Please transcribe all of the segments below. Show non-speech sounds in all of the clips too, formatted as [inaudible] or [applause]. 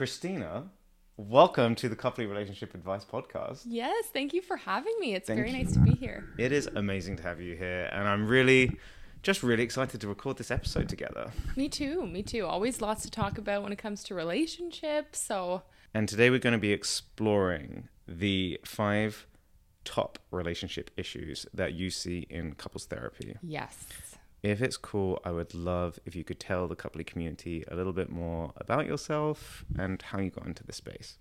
Kristina, welcome to the Couply Relationship Advice Podcast. Yes, thank you for having me. It's Thank very you. nice to be here. It is amazing to have you here, and I'm really, just really excited to record this episode together. Me too. Me too. Always lots to talk about when it comes to relationships. So, And today we're going to be exploring the five top relationship issues that you see in couples therapy. yes. If it's cool, I would love if you could tell the Couply community a little bit more about yourself and how you got into this space.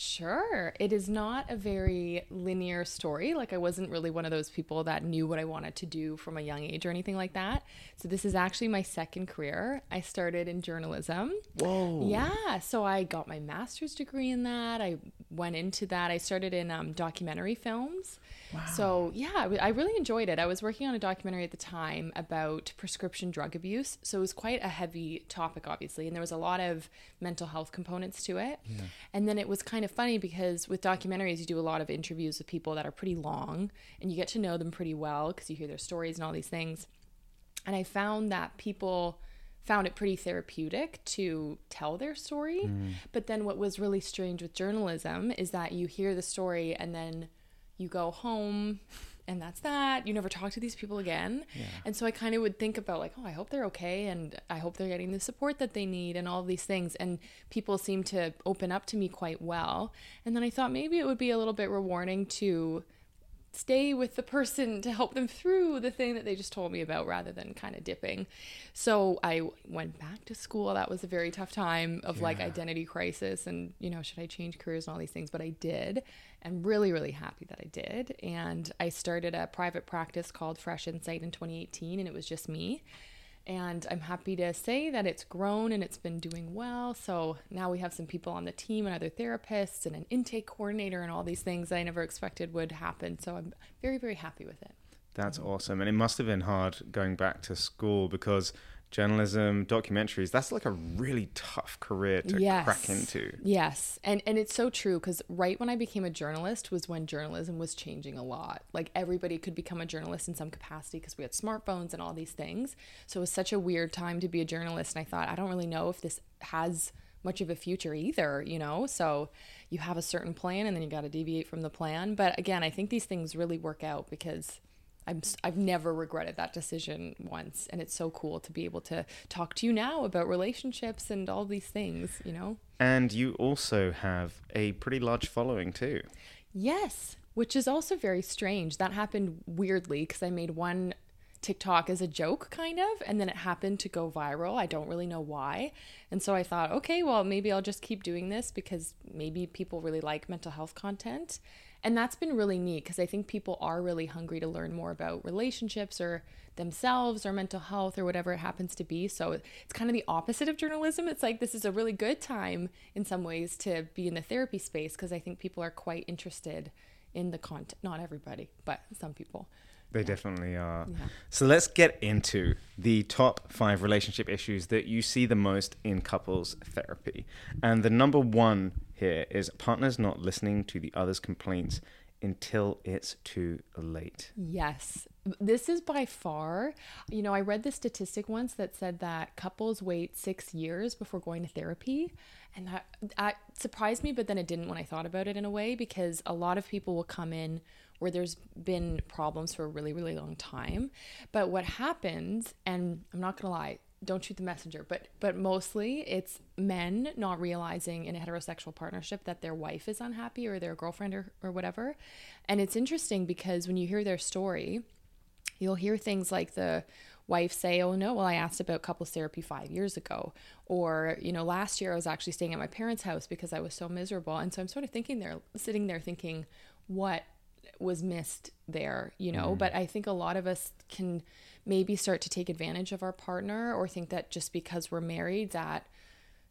Sure. It is not a very linear story. Like, I wasn't really one of those people that knew what I wanted to do from a young age or anything like that. So, this is actually my second career. I started in journalism. Whoa. Yeah. So, I got my master's degree in that. I went into that. I started in um, documentary films. Wow. So, yeah, I really enjoyed it. I was working on a documentary at the time about prescription drug abuse. So, it was quite a heavy topic, obviously. And there was a lot of mental health components to it. And then it was kind of funny because with documentaries, you do a lot of interviews with people that are pretty long and you get to know them pretty well because you hear their stories and all these things. And I found that people found it pretty therapeutic to tell their story. Mm. But then what was really strange with journalism is that you hear the story and then you go home and that's that. You never talk to these people again. And so I kind of would think about like, oh, I hope they're okay and I hope they're getting the support that they need and all these things. And people seem to open up to me quite well. And then I thought maybe it would be a little bit rewarding to stay with the person to help them through the thing that they just told me about rather than kind of dipping. So I went back to school. That was a very tough time of like identity crisis and, you know, should I change careers and all these things? But I did. I'm really, really happy that I did. And I started a private practice called Fresh Insight in 2018, and it was just me. And I'm happy to say that it's grown and it's been doing well. So now we have some people on the team and other therapists and an intake coordinator and all these things I never expected would happen. So I'm very, very happy with it. That's awesome. And it must have been hard going back to school because journalism, documentaries, that's like a really tough career to Yes. crack into. Yes. And and it's so true cuz right when I became a journalist was when journalism was changing a lot. Like everybody could become a journalist in some capacity because we had smartphones and all these things. So it was such a weird time to be a journalist and I thought I don't really know if this has much of a future either, you know? So you have a certain plan and then you got to deviate from the plan. But again, I think these things really work out because I'm, I've never regretted that decision once. And it's so cool to be able to talk to you now about relationships and all these things, you know? And you also have a pretty large following too. Yes, which is also very strange. That happened weirdly because I made one TikTok as a joke, kind of, and then it happened to go viral. I don't really know why. And so I thought, okay, well, maybe I'll just keep doing this because maybe people really like mental health content. And that's been really neat because I think people are really hungry to learn more about relationships or themselves or mental health or whatever it happens to be. So it's kind of the opposite of journalism. It's like this is a really good time in some ways to be in the therapy space because I think people are quite interested in the content. Not everybody, but some people. They definitely are. Yeah. So let's get into the top five relationship issues that you see the most in couples therapy. And the number one here is partners not listening to the other's complaints until it's too late. Yes. This is by far, you know, I read the statistic once that said that couples wait six years before going to therapy. And that, that surprised me, but then it didn't when I thought about it in a way because a lot of people will come in where there's been problems for a really, really long time. But what happens, and I'm not gonna lie, don't shoot the messenger but but mostly it's men not realizing in a heterosexual partnership that their wife is unhappy or their girlfriend or, or whatever. And it's interesting because when you hear their story you'll hear things like the wife say oh no well i asked about couples therapy five years ago. Or you know last year i was actually staying at my parents house because i was so miserable. And so i'm sort of thinking there sitting there thinking what was missed there, you know. Mm. But I think a lot of us can maybe start to take advantage of our partner or think that just because we're married that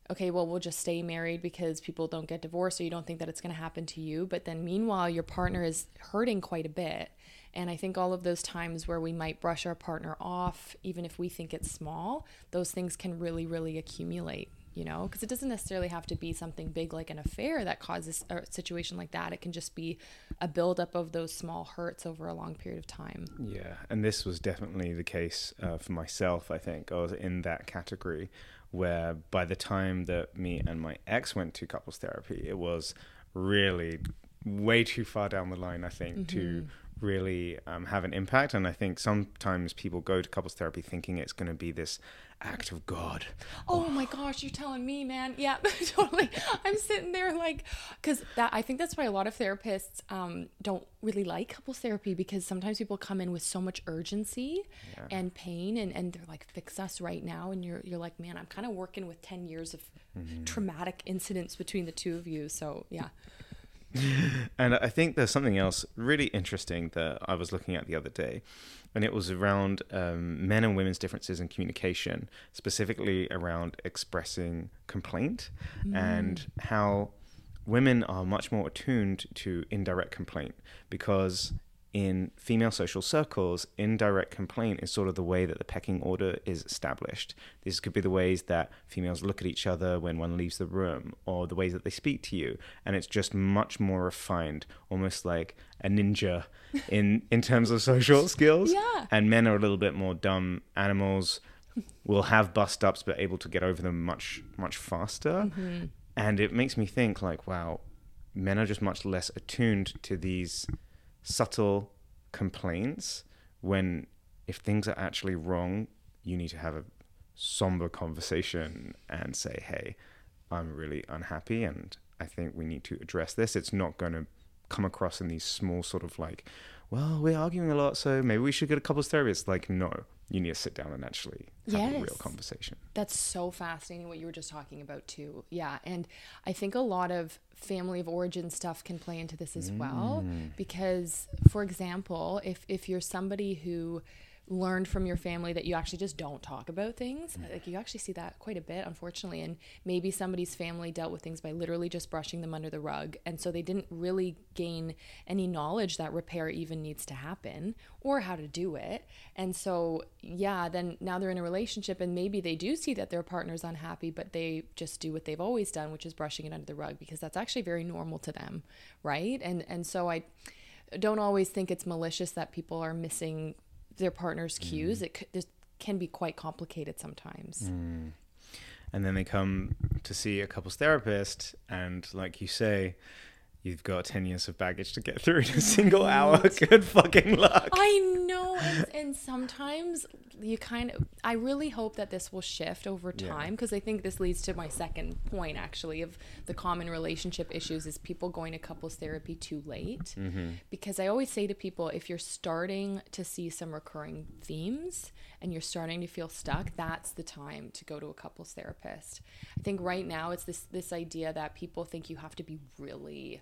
okay, well we'll just stay married because people don't get divorced or you don't think that it's going to happen to you, but then meanwhile your partner is hurting quite a bit. And I think all of those times where we might brush our partner off even if we think it's small, those things can really really accumulate you know, because it doesn't necessarily have to be something big like an affair that causes a situation like that. It can just be a buildup of those small hurts over a long period of time. Yeah, and this was definitely the case uh, for myself. I think I was in that category where by the time that me and my ex went to couples therapy, it was really way too far down the line. I think mm-hmm. to really um, have an impact. And I think sometimes people go to couples therapy thinking it's going to be this act of God. Oh, oh. my gosh, you're telling me, man. Yeah, [laughs] totally. I'm sitting there like, because that I think that's why a lot of therapists um, don't really like couples therapy because sometimes people come in with so much urgency yeah. and pain, and, and they're like, fix us right now, and you're you're like, man, I'm kind of working with ten years of mm-hmm. traumatic incidents between the two of you. So yeah. [laughs] and I think there's something else really interesting that I was looking at the other day, and it was around um, men and women's differences in communication, specifically around expressing complaint mm. and how women are much more attuned to indirect complaint because in female social circles, indirect complaint is sort of the way that the pecking order is established. This could be the ways that females look at each other when one leaves the room, or the ways that they speak to you, and it's just much more refined, almost like a ninja [laughs] in in terms of social skills. Yeah. And men are a little bit more dumb animals. Will have bust ups, but able to get over them much much faster. Mm-hmm. And it makes me think like, wow, men are just much less attuned to these subtle complaints when if things are actually wrong, you need to have a somber conversation and say, hey, I'm really unhappy and I think we need to address this. It's not going to come across in these small sort of like, well, we're arguing a lot, so maybe we should get a couples therapist. Like, no, you need to sit down and actually have yes. a real conversation. That's so fascinating what you were just talking about too. Yeah, and I think a lot of family of origin stuff can play into this as mm. well because for example, if if you're somebody who learned from your family that you actually just don't talk about things. Mm. Like you actually see that quite a bit, unfortunately. And maybe somebody's family dealt with things by literally just brushing them under the rug. And so they didn't really gain any knowledge that repair even needs to happen or how to do it. And so, yeah, then now they're in a relationship and maybe they do see that their partner's unhappy, but they just do what they've always done, which is brushing it under the rug because that's actually very normal to them. Right. And, and so I, don't always think it's malicious that people are missing their partner's cues. Mm. It, it can be quite complicated sometimes. Mm. And then they come to see a couples therapist, and like you say, you've got 10 years of baggage to get through in a single hour. Good fucking luck. I know. And, and, sometimes you kind of, I really hope that this will shift over time because yeah. I think this leads to my second point actually of the common relationship issues is people going to couples therapy too late. Mm-hmm. Because I always say to people, if you're starting to see some recurring themes and you're starting to feel stuck, that's the time to go to a couples therapist. I think right now it's this, this idea that people think you have to be really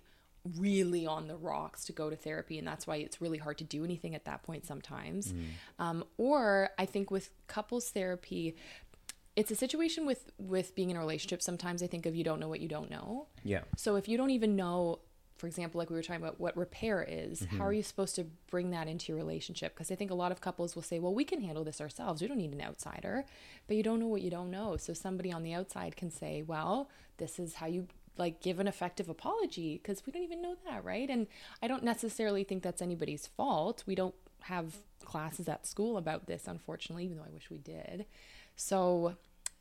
really on the rocks to go to therapy and that's why it's really hard to do anything at that point sometimes. Mm. um, or i think with couples therapy it's a situation with with being in a relationship. Sometimes i think of you don't know what you don't know. Yeah. So if you don't even know for example like we were talking about what repair is mm-hmm. how are you supposed to bring that into your relationship? Because i think a lot of couples will say well we can handle this ourselves. We don't need an outsider. But you don't know what you don't know. So somebody on the outside can say well this is how you like give an effective apology because we don't even know that, right? And I don't necessarily think that's anybody's fault. We don't have classes at school about this, unfortunately, even though I wish we did. So,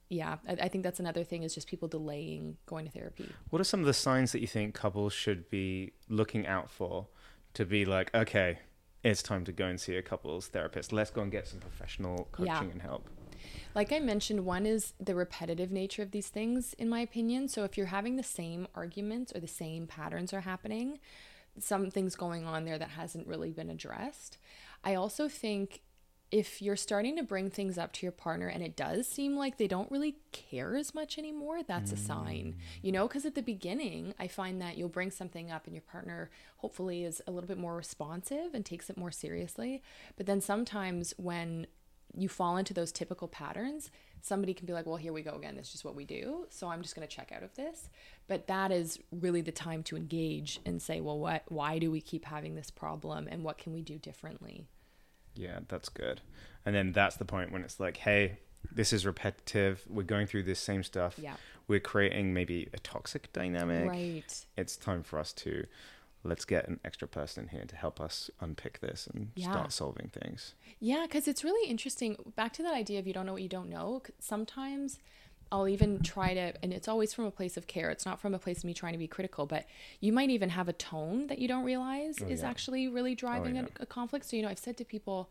yeah, I, I, think that's another thing is just people delaying going to therapy. What are some of the signs that you think couples should be looking out for to be like, okay, it's time to go and see a couples therapist. Let's go and get some professional coaching yeah. and help. Like I mentioned, one is the repetitive nature of these things, in my opinion. So if you're having the same arguments or the same patterns are happening, something's going on there that hasn't really been addressed. I also think if you're starting to bring things up to your partner and it does seem like they don't really care as much anymore, that's mm. a sign. Mm. You know, because at the beginning, I find that you'll bring something up and your partner hopefully is a little bit more responsive and takes it more seriously. But then sometimes when you fall into those typical patterns, somebody can be like, well, here we go again. This is just what we do. So I'm just going to check out of this. But that is really the time to engage and say, well, what, why do we keep having this problem and what can we do differently? Yeah, that's good. And then that's the point when it's like, hey, this is repetitive. We're going through this same stuff. Yeah. We're creating maybe a toxic dynamic. Right. It's time for us to let's get an extra person here to help us unpick this and Yeah. start solving things. Yeah, because it's really interesting. Back to that idea of you don't know what you don't know. Sometimes I'll even try to, and it's always from a place of care. It's not from a place of me trying to be critical, but you might even have a tone that you don't realize oh, is yeah. actually really oh, driving yeah. a, a conflict. So, you know, I've said to people,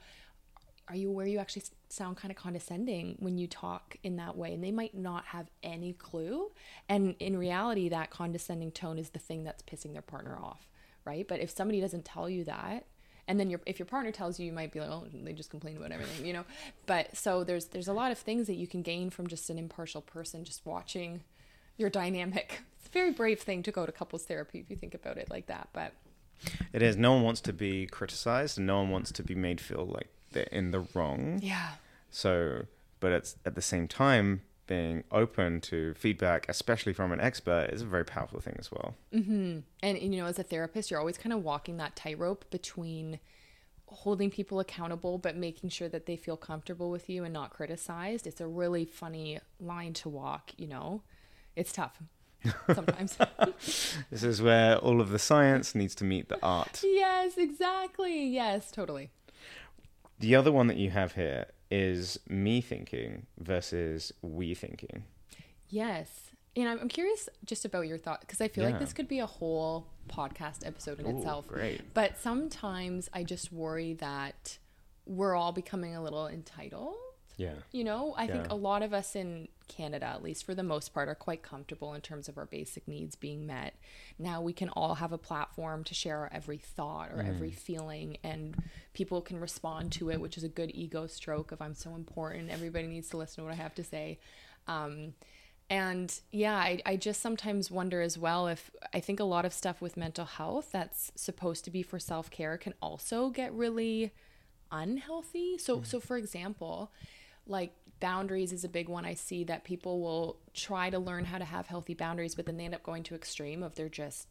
are you aware you actually sound kind of condescending when you talk in that way? And they might not have any clue. And in reality, that condescending tone is the thing that's pissing their partner off, right? But if somebody doesn't tell you that, and then your if your partner tells you, you might be like, oh, they just complain about everything, you know. But so there's there's a lot of things that you can gain from just an impartial person just watching your dynamic. [laughs] It's a very brave thing to go to couples therapy if you think about it like that. But It is. No one wants to be criticized and no one wants to be made feel like they're in the wrong. yeah, So, but it's at the same time being open to feedback, especially from an expert, is a very powerful thing as well. Mm-hmm. and, and you know as a therapist you're always kind of walking that tightrope between holding people accountable but making sure that they feel comfortable with you and not criticized. It's a really funny line to walk you know? It's tough [laughs] sometimes. [laughs] This is where all of the science needs to meet the art. yes exactly. Yes totally. The other one that you have here is me thinking versus we thinking. yes and i'm, I'm curious just about your thought because i feel Yeah. like this could be a whole podcast episode in Ooh, itself great. but sometimes i just worry that we're all becoming a little entitled Yeah. You know, I think a lot of us in Canada, at least for the most part, are quite comfortable in terms of our basic needs being met. Now we can all have a platform to share our every thought or every feeling, and people can respond to it, which is a good ego stroke of I'm so important. Everybody needs to listen to what I have to say. Um, and yeah, I, I just sometimes wonder as well if I think a lot of stuff with mental health that's supposed to be for self care can also get really unhealthy. So so for example, like boundaries is a big one I see that people will try to learn how to have healthy boundaries but then they end up going to extreme of they're just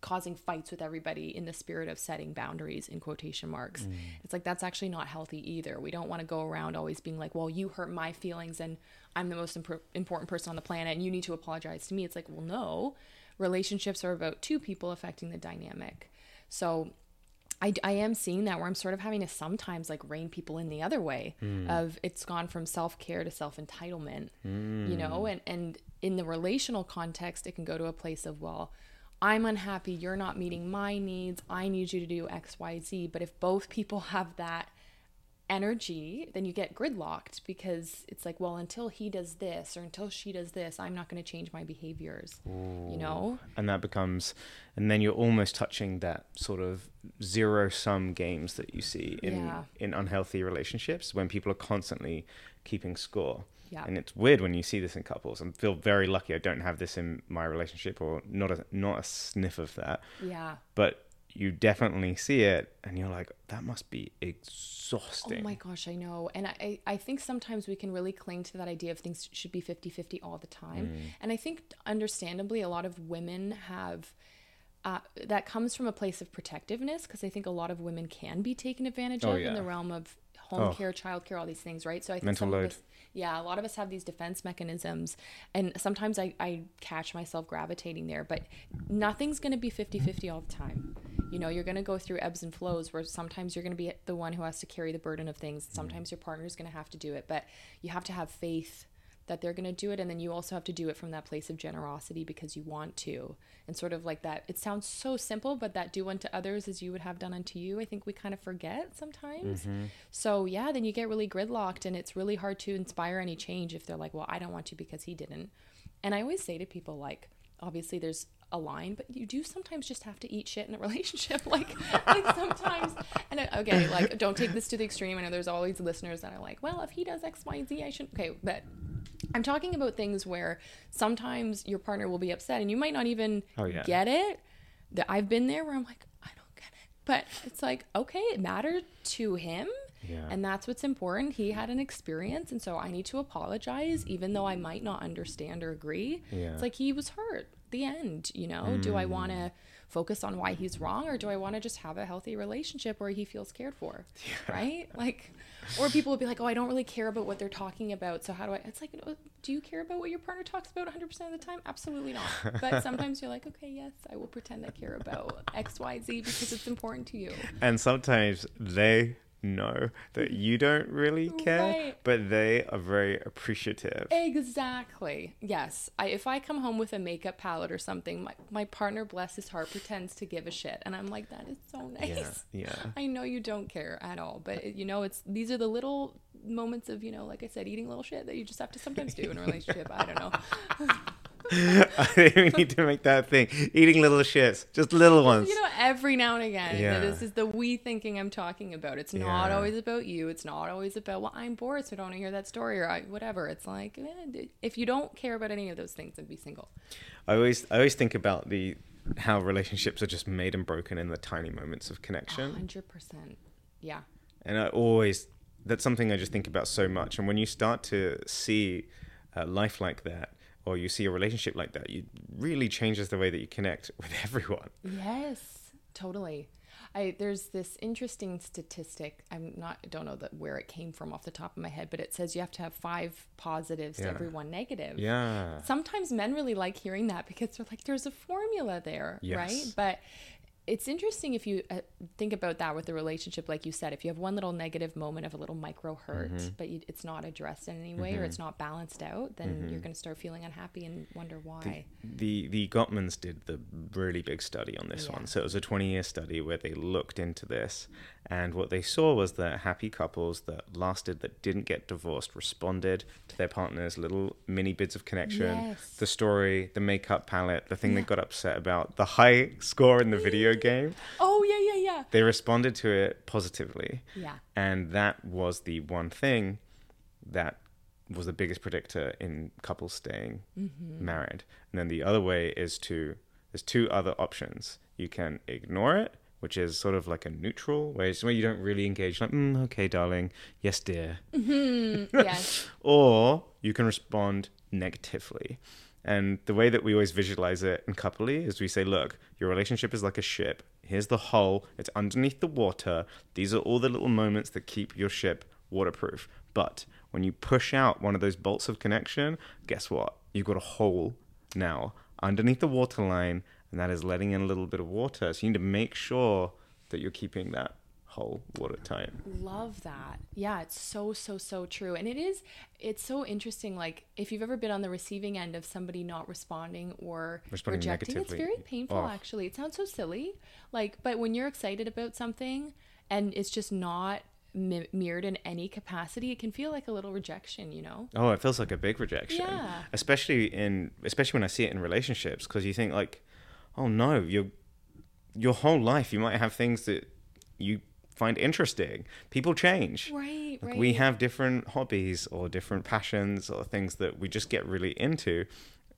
causing fights with everybody in the spirit of setting boundaries in quotation marks. Mm. It's like that's actually not healthy either. We don't want to go around always being like, "Well, you hurt my feelings and I'm the most impor- important person on the planet and you need to apologize to me." It's like, "Well, no. Relationships are about two people affecting the dynamic." So, I, I am seeing that where I'm sort of having to sometimes like rein people in the other way hmm. of it's gone from self-care to self-entitlement, you know, hmm. and, and in the relational context, it can go to a place of, well, I'm unhappy. You're not meeting my needs. I need you to do X, Y, Z. But if both people [laughs] have that energy, then you get gridlocked because it's like, well, until he does this or until she does this, I'm not going to change my behaviors, you know? And that becomes, and then you're almost touching that sort of zero sum games that you see in, Yeah. in unhealthy relationships when people are constantly keeping score. Yeah. And it's weird when you see this in couples. I feel very lucky I don't have this in my relationship or not a, not a sniff of that. Yeah. But you definitely see it and you're like, that must be exhausting. Oh my gosh, I know. And I, I think sometimes we can really cling to that idea of things should be 50 50 all the time. Mm. And I think, understandably, a lot of women have. Uh, that comes from a place of protectiveness because I think a lot of women can be taken advantage Oh, of yeah. in the realm of home Oh. care, child care, all these things, right? So I think Mental load. us, yeah, a lot of us have these defense mechanisms, and sometimes I, I catch myself gravitating there, but nothing's going to be 50 50 all the time. You know, you're going to go through ebbs and flows where sometimes you're going to be the one who has to carry the burden of things. Sometimes your partner's going to have to do it, but you have to have faith that they're going to do it. And then you also have to do it from that place of generosity because you want to. And sort of like that, it sounds so simple, but that do unto others as you would have done unto you, I think we kind of forget sometimes. Mm-hmm. So, yeah, then you get really gridlocked and it's really hard to inspire any change if they're like, well, I don't want to because he didn't. And I always say to people, like, obviously there's a line, but you do sometimes just have to eat shit in a [laughs] relationship. like, like sometimes, and I- okay, like, don't take this to the extreme. I know there's always listeners that are like, well, if he does X, Y, Z, I shouldn't. Okay, but I'm talking about things where sometimes your partner will be upset and you might not even Oh, yeah. get it. That I've been there where I'm like, I don't get it. But it's like, okay, it mattered to him. Yeah. And that's what's important. He had an experience, and so I need to apologize, even though I might not understand or agree. Yeah. It's like he was hurt. The end, you know? Do I want to mm. focus on why he's wrong, or do I want to just have a healthy relationship where he feels cared for? Right? Like, or people would be like, oh, I don't really care about what they're talking about. So how do I? It's like, "Oh, do you care about what your partner talks about 100% of the time? Absolutely not. But [laughs] sometimes you're like, okay, yes, I will pretend I care about X, Y, Z because it's important to you. And sometimes they know that you don't really care, Right. but they are very appreciative. Exactly. Yes. I, if I come home with a makeup palette or something, my, my partner, bless his heart, pretends to give a shit. And I'm like, that is so nice. Yeah, yeah. [laughs] I know you don't care at all, but it- you know, it's these are the little moments of, you know, like I said, eating little shit that you just have to sometimes do in a relationship. I don't know. [laughs] [laughs] I think we need to make that thing. Eating little shits, just little ones. You know, every now and again, Yeah. this is the we thinking I'm talking about. It's not Yeah. always about you. It's not always about, well, I'm bored, so I don't want to hear that story or I, whatever. It's like, eh, if you don't care about any of those things, then be single. I always, I always think about the how relationships are just made and broken in the tiny moments of connection. 100%. Yeah. And I always, that's something I just think about so much. And when you start to see uh, life like that, or you see a relationship like that, it really changes the way that you connect [laughs] with everyone. Yes, totally. I there's this interesting statistic. I'm not don't know that where it came from off the top of my head, but it says you have to have five positives Yeah. to every one negative. Yeah. Sometimes men really like hearing that because they're like, there's a formula there, right? But it's interesting if you uh, think about that with the relationship, like you said, if you have one little negative moment of a little micro hurt, Mm-hmm. but you, it's not addressed in any way or it's not balanced out, then you're going to start feeling unhappy and wonder why. the the Gottmans did the really big study on this Yeah. one. So it was a 20 year study where they looked into this, and what they saw was that happy couples that lasted, that didn't get divorced, responded to their partner's little mini bits of connection, Yes. the story, the makeup palette, the thing they got upset about, the high score in the video game. Oh yeah, yeah, yeah. They responded to it positively. Yeah. And that was the one thing that was the biggest predictor in couples staying Mm-hmm. married. And then the other way is to, there's two other options. You can ignore it, which is sort of like a neutral, way. it's where you don't really engage, like, mm, okay, darling, yes, dear. [laughs] yes. Or you can respond negatively. And the way that we always visualize it in Couply is we say, look, your relationship is like a ship. Here's the hull. It's underneath the water. These are all the little moments that keep your ship waterproof. But when you push out one of those bolts of connection, guess what? You've got a hole now underneath the waterline, and that is letting in a little bit of water. So you need to make sure that you're keeping that hole watertight. Love that. Yeah, it's so so so true. And it is it's so interesting like if you've ever been on the receiving end of somebody not responding or Responding rejecting, it's very painful Oh. actually. It sounds so silly. Like but when you're excited about something and it's just not mi- mirrored in any capacity, it can feel like a little rejection, you know? Oh, it feels like a big rejection. Yeah. Especially in especially when I see it in relationships because you think like, oh no, your your whole life you might have things that you find interesting. People change. Right, Like, right. We have different hobbies or different passions or things that we just get really into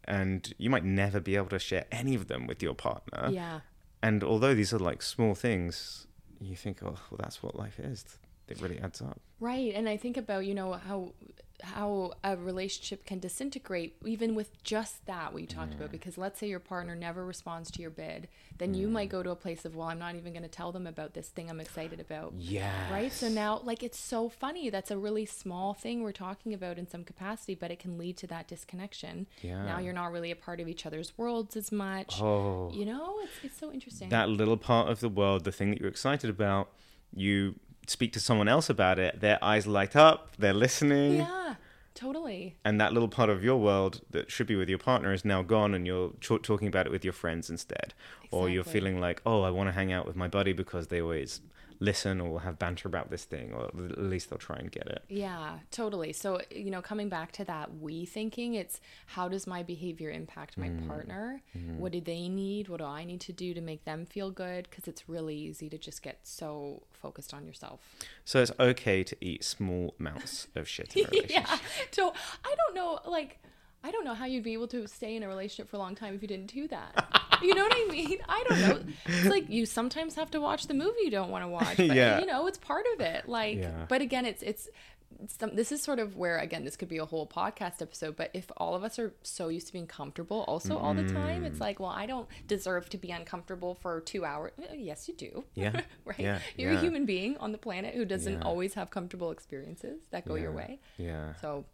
and you might never be able to share any of them with your partner. yeah. And although these are like small things, you think, oh, well, that's what life is. It really adds up. Right. And I think about, you know, how how a relationship can disintegrate even with just that we talked Mm. about because let's say your partner never responds to your bid then you Mm. might go to a place of well i'm not even going to tell them about this thing i'm excited about Yeah. right so now like it's so funny that's a really small thing we're talking about in some capacity but it can lead to that disconnection Yeah. now you're not really a part of each other's worlds as much Oh. you know it's, it's so interesting that little part of the world, the thing that you're excited about, you speak to someone else about it, their eyes light up, they're listening, yeah totally. And that little part of your world that should be with your partner is now gone, and you're ch- talking about it with your friends instead, or you're feeling like, oh, I want to hang out with my buddy because they always listen or have banter about this thing, or at least they'll try and get it. Yeah, totally. So, you know, coming back to that we thinking, it's how does my behavior impact my Mm-hmm. partner? What do they need? What do I need to do to make them feel good? Because it's really easy to just get so focused on yourself. So it's okay to eat small amounts of shit in a relationship. [laughs] yeah. So, I don't know, like, I don't know how you'd be able to stay in a relationship for a long time if you didn't do that. [laughs] you know what I mean? I don't know. It's like you sometimes have to watch the movie you don't want to watch. But, Yeah. You know, it's part of it. Like, Yeah. but again, it's it's. Some, this is sort of where again this could be a whole podcast episode but if all of us are so used to being comfortable also all the time Mm. it's like well i don't deserve to be uncomfortable for two hours Uh, yes you do Yeah. [laughs] right Yeah. you're Yeah. a human being on the planet who doesn't Yeah. always have comfortable experiences that go your way Yeah. so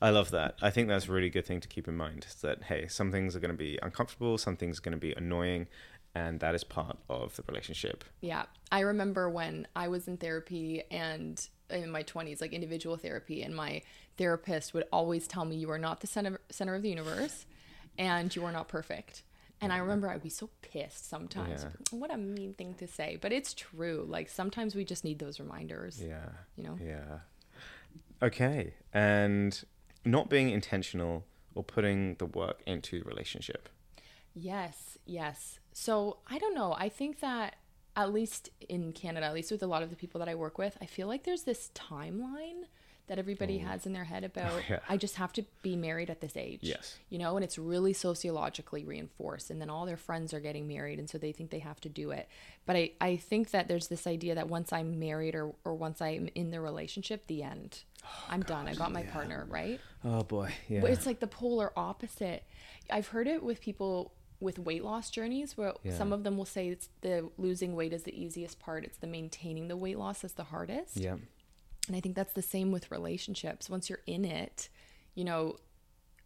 I love that. I think that's a really good thing to keep in mind is that, hey, some things are going to be uncomfortable, some things are going to be annoying, and that is part of the relationship. Yeah. I remember when I was in therapy and in my 20s, like individual therapy, and my therapist would always tell me, You are not the center, center of the universe and you are not perfect. And I mm-hmm. remember I'd be so pissed sometimes. Yeah. What a mean thing to say. But it's true. Like sometimes we just need those reminders. Yeah. You know? Yeah. Okay. And not being intentional or putting the work into the relationship. Yes, yes. So I don't know. I think that at least in Canada, at least with a lot of the people that I work with, I feel like there's this timeline that everybody mm. has in their head about Oh, [laughs] yeah. I just have to be married at this age. Yes. You know, and it's really sociologically reinforced. And then all their friends are getting married and so they think they have to do it. But I, I think that there's this idea that once I'm married or, or once I'm in the relationship, the end. Oh, I'm done. I got my partner, right? Oh boy. Yeah. But it's like the polar opposite. I've heard it with people with weight loss journeys where Yeah. some of them will say it's the losing weight is the easiest part. It's the maintaining the weight loss is the hardest. yeah. And I think that's the same with relationships. Once you're in it, you know,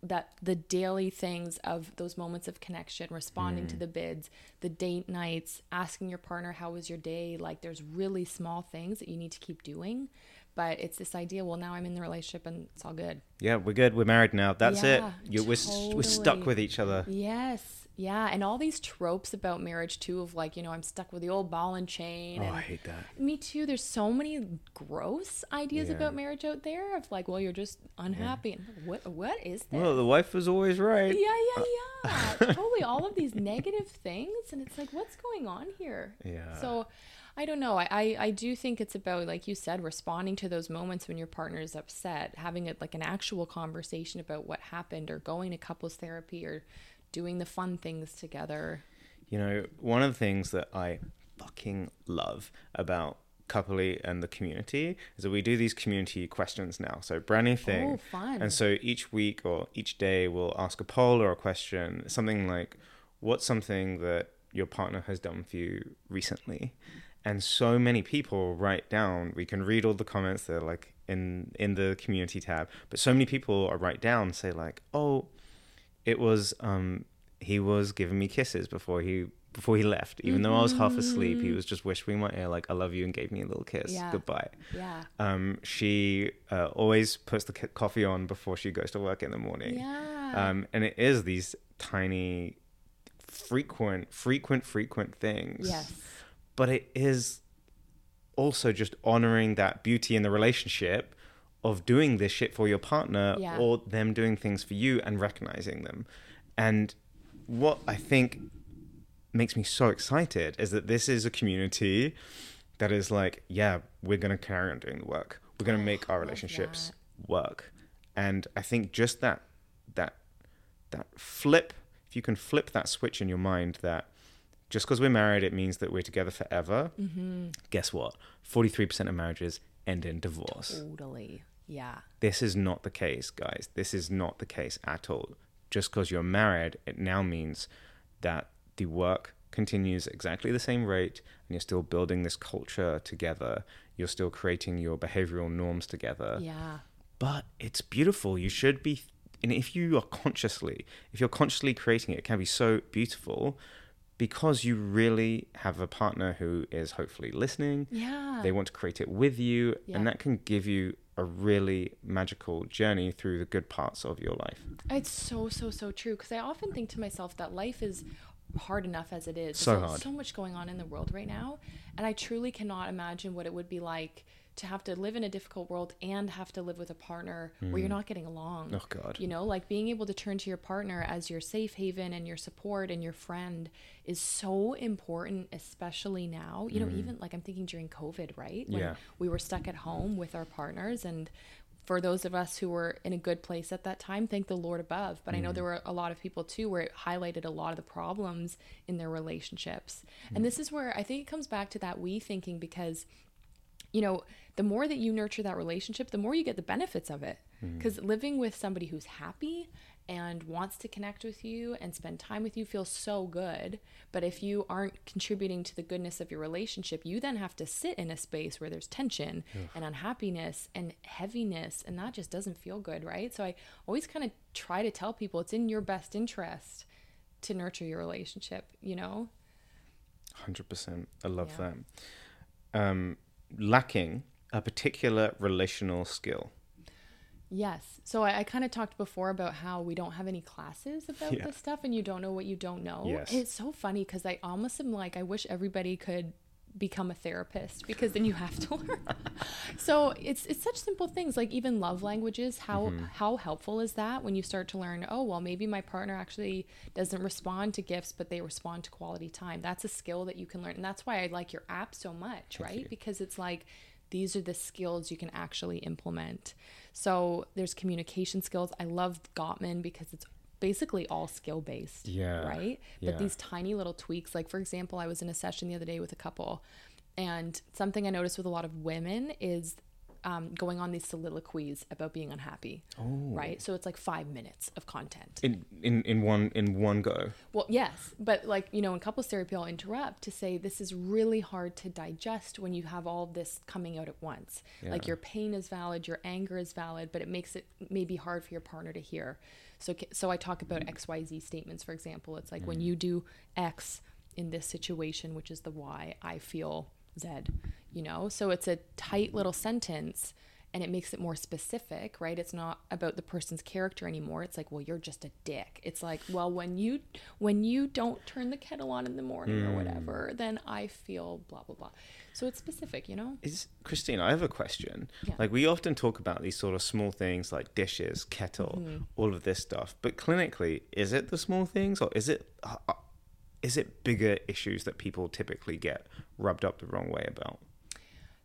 that the daily things of those moments of connection, responding to mm. the bids, the date nights, asking your partner how was your day, like there's really small things that you need to keep doing. But it's this idea, well now I'm in the relationship and it's all good. Yeah, we're good. We're married now. That's Yeah, it. You, we're, s- we're stuck with each other. Yes. Yeah. And all these tropes about marriage, too, of like, you know, I'm stuck with the old ball and chain. Oh, and I hate that. me too. There's so many gross ideas Yeah. about marriage out there of like, well, you're just unhappy. And what, what is this? Well, the wife was always right. yeah, yeah, uh, yeah. totally. All of these negative things. And it's like, what's going on here? [laughs] Yeah. So I don't know. I, I, I do think it's about, like you said, responding to those moments when your partner is upset, having it like an actual conversation about what happened or going to couples therapy or doing the fun things together. You know, one of the things that I fucking love about Couply and the community is that we do these community questions now. So brand new thing. Oh, fun. And so each week or each day we'll ask a poll or a question, something like, what's something that your partner has done for you recently? And so many people write down, we can read all the comments that are like in in the community tab, but so many people are write down say like, oh, it was um he was giving me kisses before he before he left even though i was half asleep he was just whispering my ear like i love you and gave me a little kiss Yeah. goodbye Yeah. um she uh, always puts the coffee on before she goes to work in the morning Yeah. um and it is these tiny frequent frequent frequent things yes. But it is also just honoring that beauty in the relationship of doing this shit for your partner Yeah. or them doing things for you and recognizing them. And what I think makes me so excited is that this is a community that is like, yeah, we're going to carry on doing the work. We're going [sighs] to make our relationships work. And I think just that that that flip, if you can flip that switch in your mind that just because we're married, it means that we're together forever. Mm-hmm. Guess what? 43% of marriages end in divorce. Totally. Yeah. This is not the case, guys. This is not the case at all. Just because you're married, it now means that the work continues exactly the same rate and you're still building this culture together. You're still creating your behavioral norms together Yeah. but it's beautiful. You should be, and if you are consciously, if you're consciously creating it, it can be so beautiful because you really have a partner who is hopefully listening. Yeah. They want to create it with you, Yeah. and that can give you a really magical journey through the good parts of your life. It's so so so true because I often think to myself that life is hard enough as it is. So There's hard. So much going on in the world right now, and I truly cannot imagine what it would be like to have to live in a difficult world and have to live with a partner where you're hmm. not getting along. Oh, God. You know, like being able to turn to your partner as your safe haven and your support and your friend is so important, especially now. You know, hmm. even like I'm thinking during COVID, right? When Yeah. we were stuck at home with our partners and for those of us who were in a good place at that time, thank the Lord above. But I Mm. know there hmm. were a lot of people too where it highlighted a lot of the problems in their relationships. And this is where I think it comes back to that we thinking because you know, the more that you nurture that relationship, the more you get the benefits of it. Because living with somebody who's happy and wants to connect with you and spend time with you feels so good. But if you aren't contributing to the goodness of your relationship, you then have to sit in a space where there's tension and unhappiness and heaviness, and that just doesn't feel good, right? So I always kind of try to tell people it's in your best interest to nurture your relationship, you know? Hundred percent. I love Yeah. that. Um, lacking a particular relational skill. Yes. So I, I kind of talked before about how we don't have any classes about Yeah. this stuff and you don't know what you don't know. Yes. It's so funny because I almost am like, I wish everybody could become a therapist because then you have to [laughs] learn. so it's it's such simple things like even love languages. How Mm-hmm. how helpful is that when you start to learn, oh well maybe my partner actually doesn't respond to gifts, but they respond to quality time. That's a skill that you can learn. And that's why I like your app so much, right? you. Because it's like these are the skills you can actually implement. So there's communication skills. I love Gottman because it's basically all skill based. Yeah, Right. yeah. But these tiny little tweaks, like for example, I was in a session the other day with a couple, and something I noticed with a lot of women is um, going on these soliloquies about being unhappy. Oh. Right. So it's like five minutes of content. In in in one in one go. Well, yes, but like you know, in couples therapy, I'll interrupt to say this is really hard to digest when you have all this coming out at once. Like your pain is valid, your anger is valid, but it makes it maybe hard for your partner to hear. So, so I talk about mm. X, Y, Z statements. For example, it's like when mm. you do X in this situation, which is the Y, I feel Z. You know, so it's a tight little sentence and it makes it more specific, right? It's not about the person's character anymore. It's like, well, you're just a dick. It's like, well, when you when you don't turn the kettle on in the morning or whatever, then I feel blah blah blah. So it's specific, you know? Is Christine, I have a question. Yeah. Like we often talk about these sort of small things like dishes, kettle, Mm-hmm. all of this stuff. But clinically, is it the small things or is it uh, uh, is it bigger issues that people typically get rubbed up the wrong way about?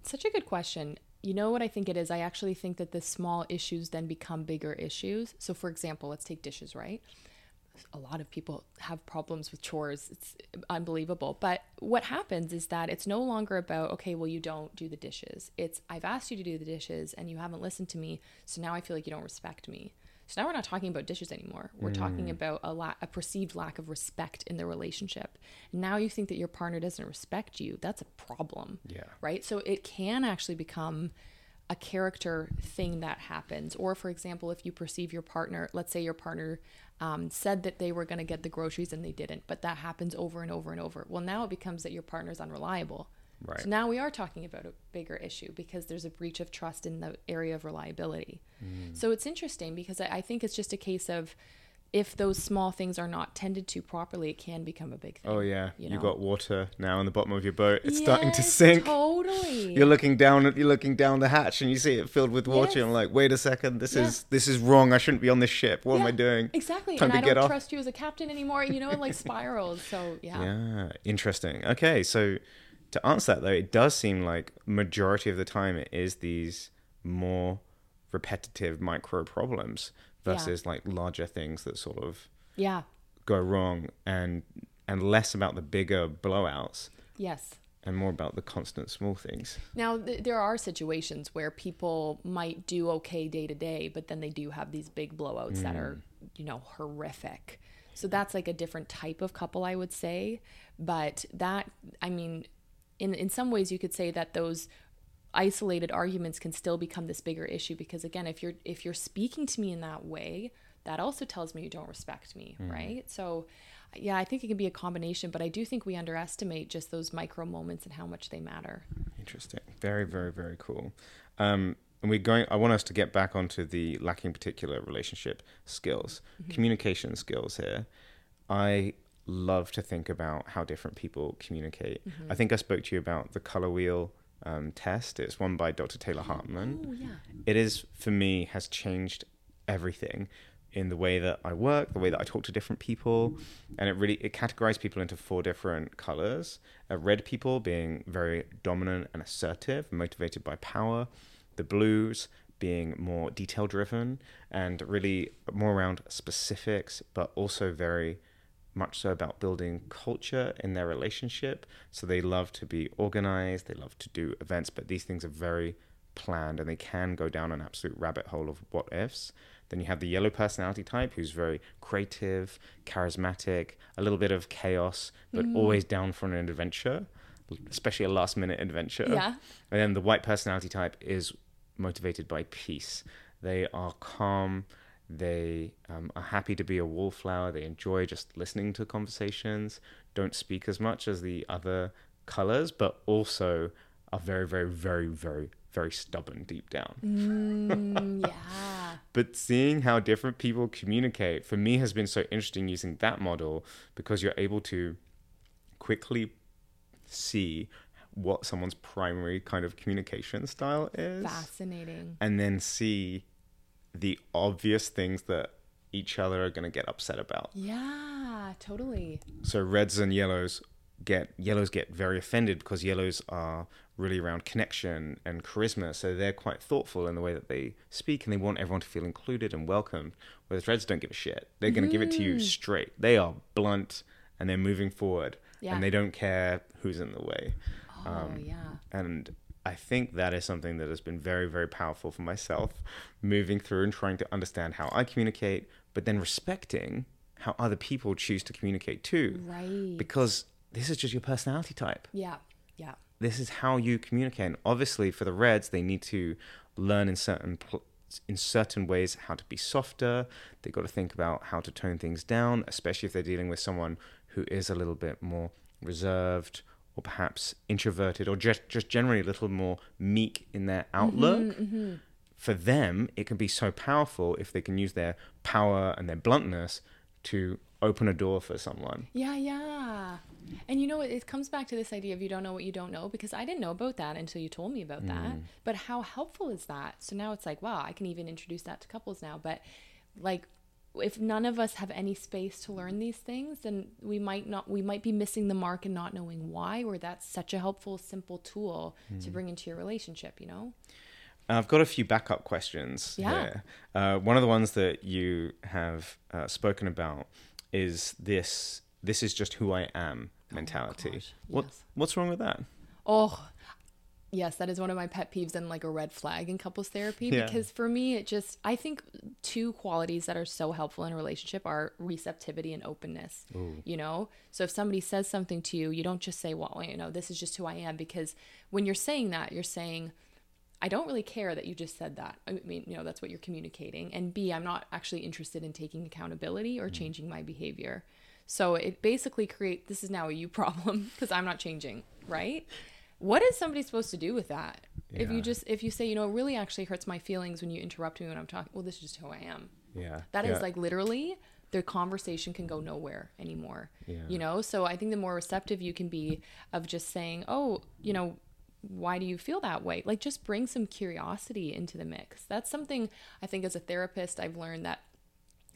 Such a good question. You know what I think it is? I actually think that the small issues then become bigger issues. So, for example, let's take dishes, right? A lot of people have problems with chores. It's unbelievable. But what happens is that it's no longer about, okay, well, you don't do the dishes. It's, I've asked you to do the dishes and you haven't listened to me. So now I feel like you don't respect me. So now we're not talking about dishes anymore. We're talking about a, la- a perceived lack of respect in the relationship. Now you think that your partner doesn't respect you. That's a problem Yeah. right? So it can actually become a character thing that happens. Or, for example, if you perceive your partner, let's say your partner um, said that they were going to get the groceries and they didn't, but that happens over and over and over. Well, now it becomes that your partner's unreliable. Right. So now we are talking about a bigger issue because there's a breach of trust in the area of reliability. Mm. So it's interesting because I, I think it's just a case of if those small things are not tended to properly, it can become a big thing. Oh yeah, you you got water now in the bottom of your boat. It's starting to sink. Totally. You're looking down at you're looking down the hatch and you see it filled with water. Yes. I'm like, wait a second, this Yeah. is this is wrong. I shouldn't be on this ship. What am I doing? Exactly. Time and to I get don't off. trust you as a captain anymore. You know, it like [laughs] spirals. So yeah. Yeah, interesting. Okay, so to answer that though, it does seem like majority of the time it is these more repetitive micro problems Yeah. versus like larger things that sort of Yeah. go wrong and and less about the bigger blowouts Yes. and more about the constant small things. Now th- there are situations where people might do okay day to day, but then they do have these big blowouts that are, mm. you know, horrific. So that's like a different type of couple, I would say. But that, I mean, in in some ways, you could say that those isolated arguments can still become this bigger issue because again, if you're if you're speaking to me in that way, that also tells me you don't respect me, right? So. Yeah, I think it can be a combination, but I do think we underestimate just those micro moments and how much they matter. Interesting. Very, very, very cool. Um, and we're going. I want us to get back onto the lacking particular relationship skills, communication skills here. I love to think about how different people communicate. I think I spoke to you about the color wheel um, test. It's one by Dr. Taylor Hartman. Oh yeah. It is for me has changed everything in the way that I work, the way that I talk to different people, and it really it categorized people into four different colors. Uh, red people being very dominant and assertive, motivated by power. The blues being more detail driven and really more around specifics, but also very much so about building culture in their relationship. So they love to be organized, they love to do events, but these things are very planned and they can go down an absolute rabbit hole of what ifs. Then you have the yellow personality type who's very creative, charismatic, a little bit of chaos, but Mm. always down for an adventure, especially a last minute adventure. Yeah. And then the white personality type is motivated by peace. They are calm. They um, are happy to be a wallflower. They enjoy just listening to conversations. Don't speak as much as the other colors, but also are very, very, very, very, very stubborn deep down. Mm, yeah. [laughs] But seeing how different people communicate for me has been so interesting using that model because you're able to quickly see what someone's primary kind of communication style is Fascinating. and then see the obvious things that each other are going to get upset about. Yeah, totally. So reds and yellows get yellows get very offended because yellows are really around connection and charisma. So they're quite thoughtful in the way that they speak and they want everyone to feel included and welcomed. Whereas reds don't give a shit. They're going to give it to you mm. straight. They are blunt and they're moving forward Yeah. and they don't care who's in the way. Oh, um, yeah. And I think that is something that has been very, very powerful for myself, moving through and trying to understand how I communicate, but then respecting how other people choose to communicate too. Right. Because this is just your personality type. Yeah. Yeah. This is how you communicate. And obviously, for the Reds, they need to learn in certain pl- in certain ways how to be softer. They got to think about how to tone things down, especially if they're dealing with someone who is a little bit more reserved or perhaps introverted or just just generally a little more meek in their outlook. Mm-hmm, mm-hmm. For them, it can be so powerful if they can use their power and their bluntness to open a door for someone. Yeah, yeah. And you know, it it comes back to this idea of you don't know what you don't know because I didn't know about that until you told me about that. Mm. But how helpful is that? So now it's like, wow, I can even introduce that to couples now. But like, if none of us have any space to learn these things, then we might not, we might be missing the mark and not knowing why, or that's such a helpful, simple tool to bring into your relationship, you know? I've got a few backup questions Yeah. here. Uh, one of the ones that you have uh, spoken about is this this is just who I am mentality. Oh gosh, What yes. what's wrong with that? Oh, yes, that is one of my pet peeves and like a red flag in couples therapy Yeah. because for me, it just, I think two qualities that are so helpful in a relationship are receptivity and openness. You know? So if somebody says something to you, you don't just say, well, you know, this is just who I am because when you're saying that, you're saying, I don't really care that you just said that. I mean, you know, that's what you're communicating. And B, I'm not actually interested in taking accountability or mm. changing my behavior. So it basically create this is now a you [laughs] problem because I'm not changing, right? What is somebody supposed to do with that? If you just if you say, you know, it really actually hurts my feelings when you interrupt me when I'm talking, well, this is just who I am. Yeah. That is yeah. like literally the conversation can go nowhere anymore. Yeah. You know, so I think the more receptive you can be of just saying, "Oh, you know, why do you feel that way?" Like just bring some curiosity into the mix. That's something I think as a therapist I've learned that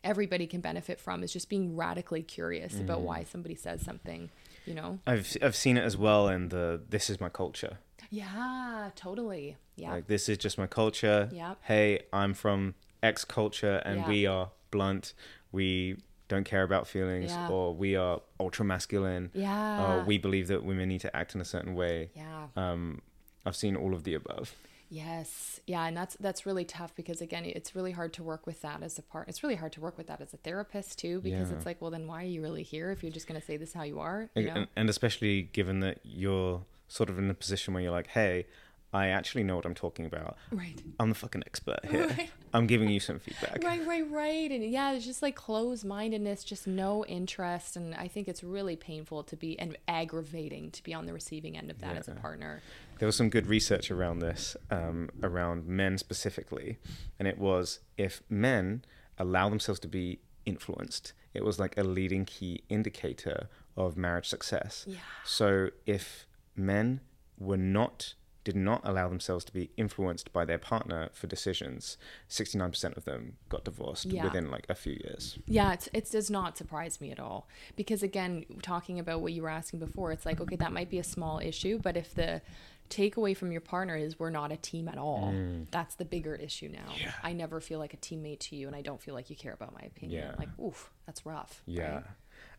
everybody can benefit from is just being radically curious Mm. about why somebody says something, you know? I've I've seen it as well in the this is my culture. Yeah, totally. Yeah. Like this is just my culture. Yep. Hey, I'm from X culture and Yeah. we are blunt. We don't care about feelings Yeah. or we are ultra masculine. yeah. Or we believe that women need to act in a certain way. yeah. Um, I've seen all of the above. Yes. Yeah, and that's that's really tough because again, it's really hard to work with that as a part. It's really hard to work with that as a therapist too because Yeah. it's like, well, then why are you really here if you're just going to say this how you are, you know? and, and especially given that you're sort of in a position where you're like, hey, I actually know what I'm talking about. Right. I'm the fucking expert here. Right. [laughs] I'm giving you some feedback. Right, right, right. And yeah, it's just like closed mindedness, just no interest. And I think it's really painful to be and aggravating to be on the receiving end of that as a partner. There was some good research around this, um, around men specifically, and it was if men allow themselves to be influenced, it was like a leading key indicator of marriage success. Yeah. So if men were not did not allow themselves to be influenced by their partner for decisions, 69% of them got divorced Yeah. within like a few years. Yeah, it's, it does not surprise me at all. Because again, talking about what you were asking before, it's like, okay, that might be a small issue, but if the takeaway from your partner is we're not a team at all. That's the bigger issue now. Mm. Yeah. I never feel like a teammate to you, and I don't feel like you care about my opinion. Yeah. Like, oof, that's rough. Yeah.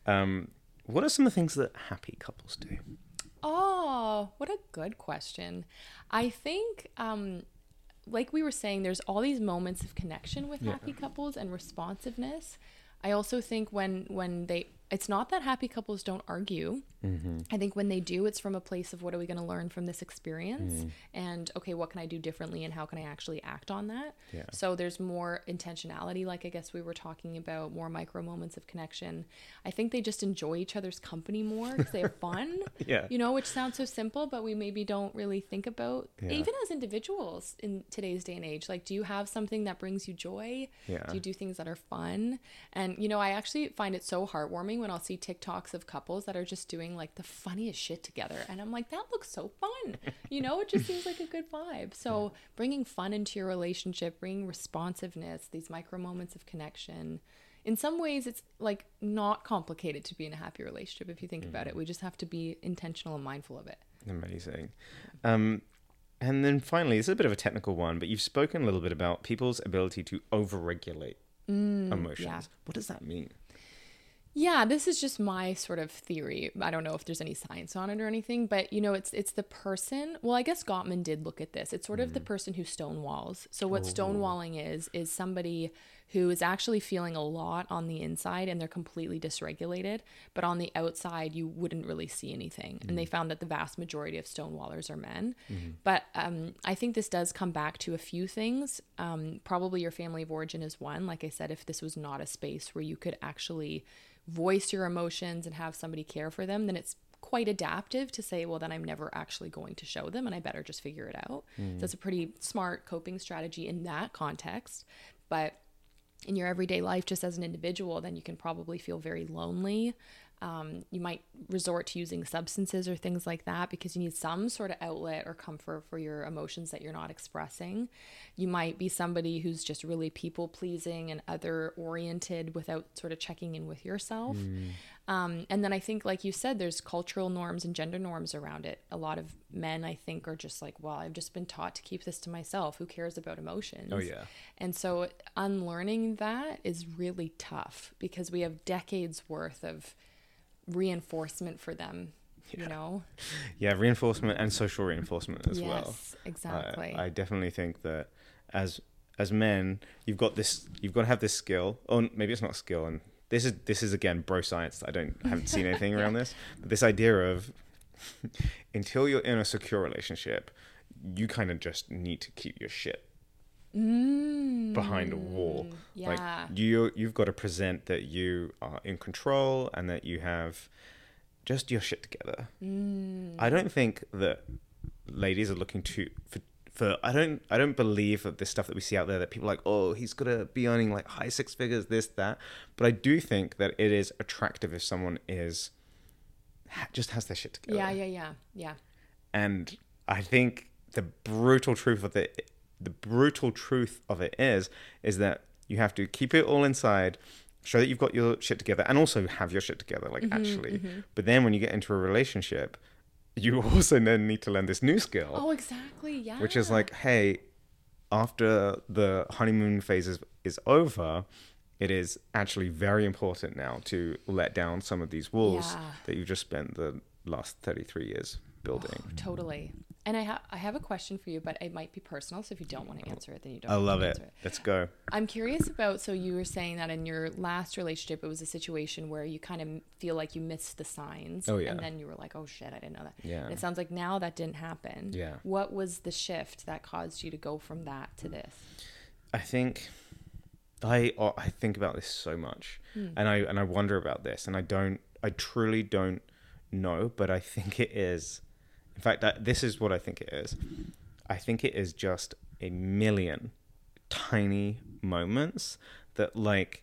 right? Um, what are some of the things that happy couples do? Oh, what a good question. I think, um, like we were saying, there's all these moments of connection with happy couples and responsiveness. I also think when when they, it's not that happy couples don't argue. Mm-hmm. I think when they do, it's from a place of what are we going to learn from this experience, mm-hmm. and okay, what can I do differently, and how can I actually act on that? Yeah. So there's more intentionality, like I guess we were talking about, more micro moments of connection. I think they just enjoy each other's company more because they have [laughs] fun. Yeah. You know, which sounds so simple, but we maybe don't really think about, Yeah. even as individuals in today's day and age. Like, do you have something that brings you joy? Yeah. Do you do things that are fun? And, you know, I actually find it so heartwarming when I'll see TikToks of couples that are just doing like the funniest shit together. And I'm like, that looks so fun. You know, it just seems like a good vibe. So bringing fun into your relationship, bringing responsiveness, these micro moments of connection. In some ways, it's like not complicated to be in a happy relationship if you think about it. We just have to be intentional and mindful of it. Amazing. Um, and then finally, this is a bit of a technical one, but you've spoken a little bit about people's ability to overregulate emotions. yeah. What does that mean? Yeah, this is just my sort of theory. I don't know if there's any science on it or anything, but you know, it's it's the person. Well, I guess Gottman did look at this. It's sort of the person who stonewalls. So what stonewalling is is somebody who is actually feeling a lot on the inside and they're completely dysregulated, but on the outside you wouldn't really see anything. And they found that the vast majority of stonewallers are men. But um, I think this does come back to a few things. Um, probably your family of origin is one. Like I said, if this was not a space where you could actually voice your emotions and have somebody care for them, then it's quite adaptive to say, well, then I'm never actually going to show them and I better just figure it out. Mm. So it's a pretty smart coping strategy in that context. But in your everyday life, just as an individual, then you can probably feel very lonely. Um, you might resort to using substances or things like that because you need some sort of outlet or comfort for your emotions that you're not expressing. You might be somebody who's just really people pleasing and other oriented without sort of checking in with yourself. Um, and then I think, like you said, there's cultural norms and gender norms around it. A lot of men, I think, are just like, well, I've just been taught to keep this to myself. Who cares about emotions? Oh, yeah. And so unlearning that is really tough because we have decades worth of reinforcement for them, you know? Yeah, reinforcement and social reinforcement as well. yes, exactly. I, I definitely think that as as men, you've got this. You've got to have this skill. Oh, or maybe it's not skill, and this is this is again bro science. I don't haven't seen anything [laughs] around this, but this idea of [laughs] until you're in a secure relationship, you kind of just need to keep your shit behind a wall. Mm, yeah. Like you you've got to present that you are in control and that you have just your shit together. Mm. I don't think that ladies are looking to for for I don't I don't believe that this stuff that we see out there that people are like oh he's gonna be earning like high six figures this that but I do think that it is attractive if someone is just has their shit together yeah, yeah, yeah, yeah. and I think the brutal truth of it, the brutal truth of it is, is that you have to keep it all inside, show that you've got your shit together, and also have your shit together, like Mm-hmm, actually. But then when you get into a relationship, you [laughs] also then need to learn this new skill, Oh, exactly. Yeah. which is like, hey, after the honeymoon phase is, is over. It is actually very important now to let down some of these walls Yeah. that you've just spent the last 33 years building. totally. And I have I have a question for you, but it might be personal. So if you don't want to answer it, then you don't. I love it. answer Let's go. I'm curious about. So you were saying that in your last relationship, it was a situation where you kind of feel like you missed the signs. Oh, yeah. And then you were like, oh shit, I didn't know that. Yeah. And it sounds like now that didn't happen. Yeah. What was the shift that caused you to go from that to this? I think I oh, I think about this so much, hmm. and I and I wonder about this, and I don't I truly don't know, but I think it is. In fact, that this is what I think it is. I think it is just a million tiny moments that like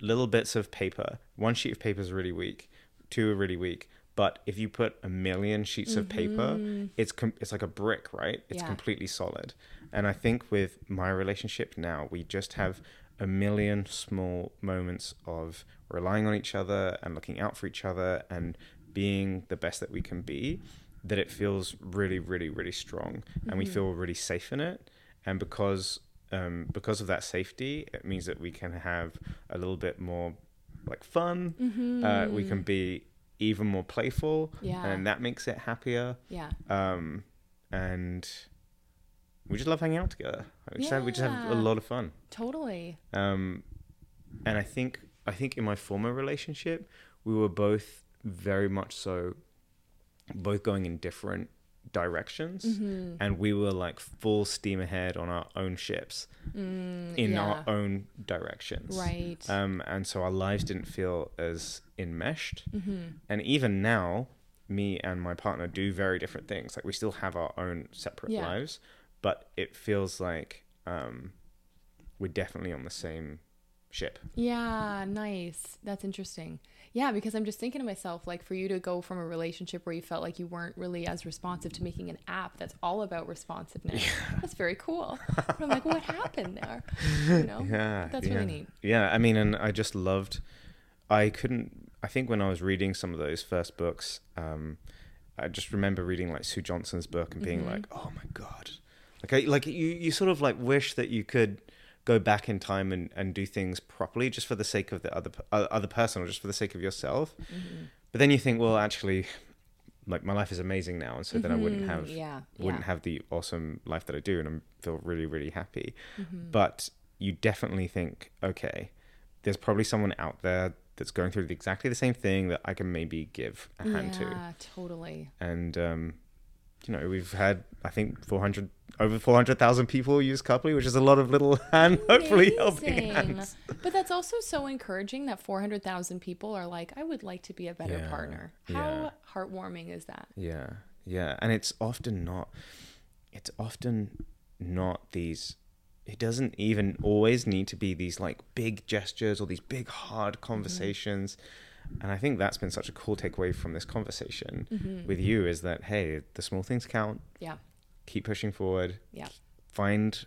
little bits of paper. One sheet of paper is really weak, two are really weak. But if you put a million sheets of paper, mm-hmm. it's com- it's like a brick, right? It's Yeah. completely solid. And I think with my relationship now, we just have a million small moments of relying on each other and looking out for each other and being the best that we can be. That it feels really, really, really strong, and we feel really safe in it. And because um, because of that safety, it means that we can have a little bit more like fun. Uh, we can be even more playful, Yeah. and that makes it happier. Yeah. Um, and we just love hanging out together. We just have, we just have a lot of fun. Totally. Um, and I think I think in my former relationship, we were both very much so, both going in different directions, Mm-hmm. and we were like full steam ahead on our own ships in Mm, yeah. our own directions. Right. Um, and so our lives didn't feel as enmeshed. Mm-hmm. And even now, me and my partner do very different things. Like we still have our own separate Yeah. lives, but it feels like um, we're definitely on the same ship. Yeah, nice. That's interesting. Yeah, because I'm just thinking to myself, like, for you to go from a relationship where you felt like you weren't really as responsive to making an app that's all about responsiveness. [laughs] That's very cool. [laughs] But I'm like, what happened there? You know? Yeah, That's yeah. really neat. Yeah, I mean, and I just loved. I couldn't. I think when I was reading some of those first books, um, I just remember reading like Sue Johnson's book and being Mm-hmm. like, "Oh my god!" Like, I, like you, you sort of like wish that you could go back in time and, and do things properly just for the sake of the other uh, other person or just for the sake of yourself. Mm-hmm. But then you think, well, actually, like my life is amazing now, and so then I wouldn't Mhm, have yeah, wouldn't yeah. have the awesome life that I do, and I feel really really happy. Mm-hmm. But you definitely think, okay, there's probably someone out there that's going through exactly the same thing that I can maybe give a hand to. Yeah, totally. And um, you know, we've had I think 400 over 400,000 people use Couply, which is a lot of little [laughs] hand, hopefully helping hands. But that's also so encouraging that 400,000 people are like, I would like to be a better Yeah, partner. yeah. How heartwarming is that? Yeah, yeah, and it's often not. It's often not these. It doesn't even always need to be these like big gestures or these big hard mm-hmm. conversations. And I think that's been such a cool takeaway from this conversation mm-hmm. with you is that hey, the small things count. Yeah. Keep pushing forward. Yeah. Find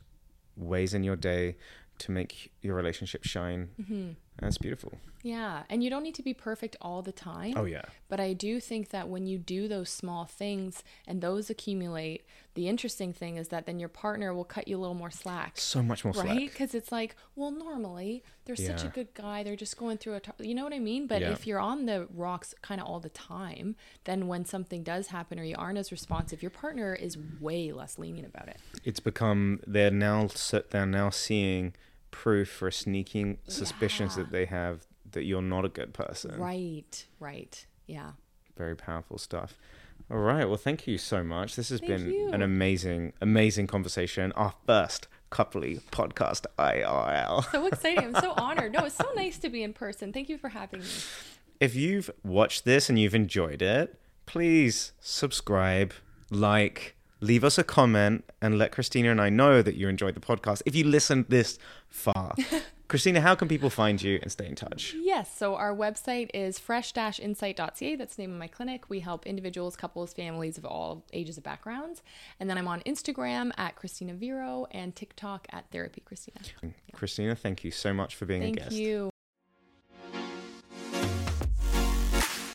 ways in your day to make your relationship shine. Mm-hmm. That's beautiful. Yeah. And you don't need to be perfect all the time. Oh yeah. But I do think that when you do those small things and those accumulate, the interesting thing is that then your partner will cut you a little more slack. So much more Right? slack. Because it's like, well, normally they're such a good guy. They're just going through a, t- you know what I mean? But Yeah. if you're on the rocks kind of all the time, then when something does happen or you aren't as responsive, your partner is way less lenient about it. it's become they're now they're now seeing proof for sneaking suspicions Yeah. that they have that you're not a good person. Right. Right. Yeah. Very powerful stuff. All right. Well, thank you so much. This has Thank been you. an amazing, amazing conversation. Our first Couply podcast IRL. So [laughs] exciting. I'm so honored. No, it's so nice to be in person. Thank you for having me. If you've watched this and you've enjoyed it, please subscribe, like, leave us a comment, and let Kristina and I know that you enjoyed the podcast. If you listened this far, [laughs] Kristina, how can people find you and stay in touch? Yes, so our website is fresh-insight.ca. That's the name of my clinic. We help individuals, couples, families of all ages of backgrounds. And then I'm on Instagram at Kristina Virro and TikTok at Therapy Kristina. Kristina, thank you so much for being a Thank guest. you.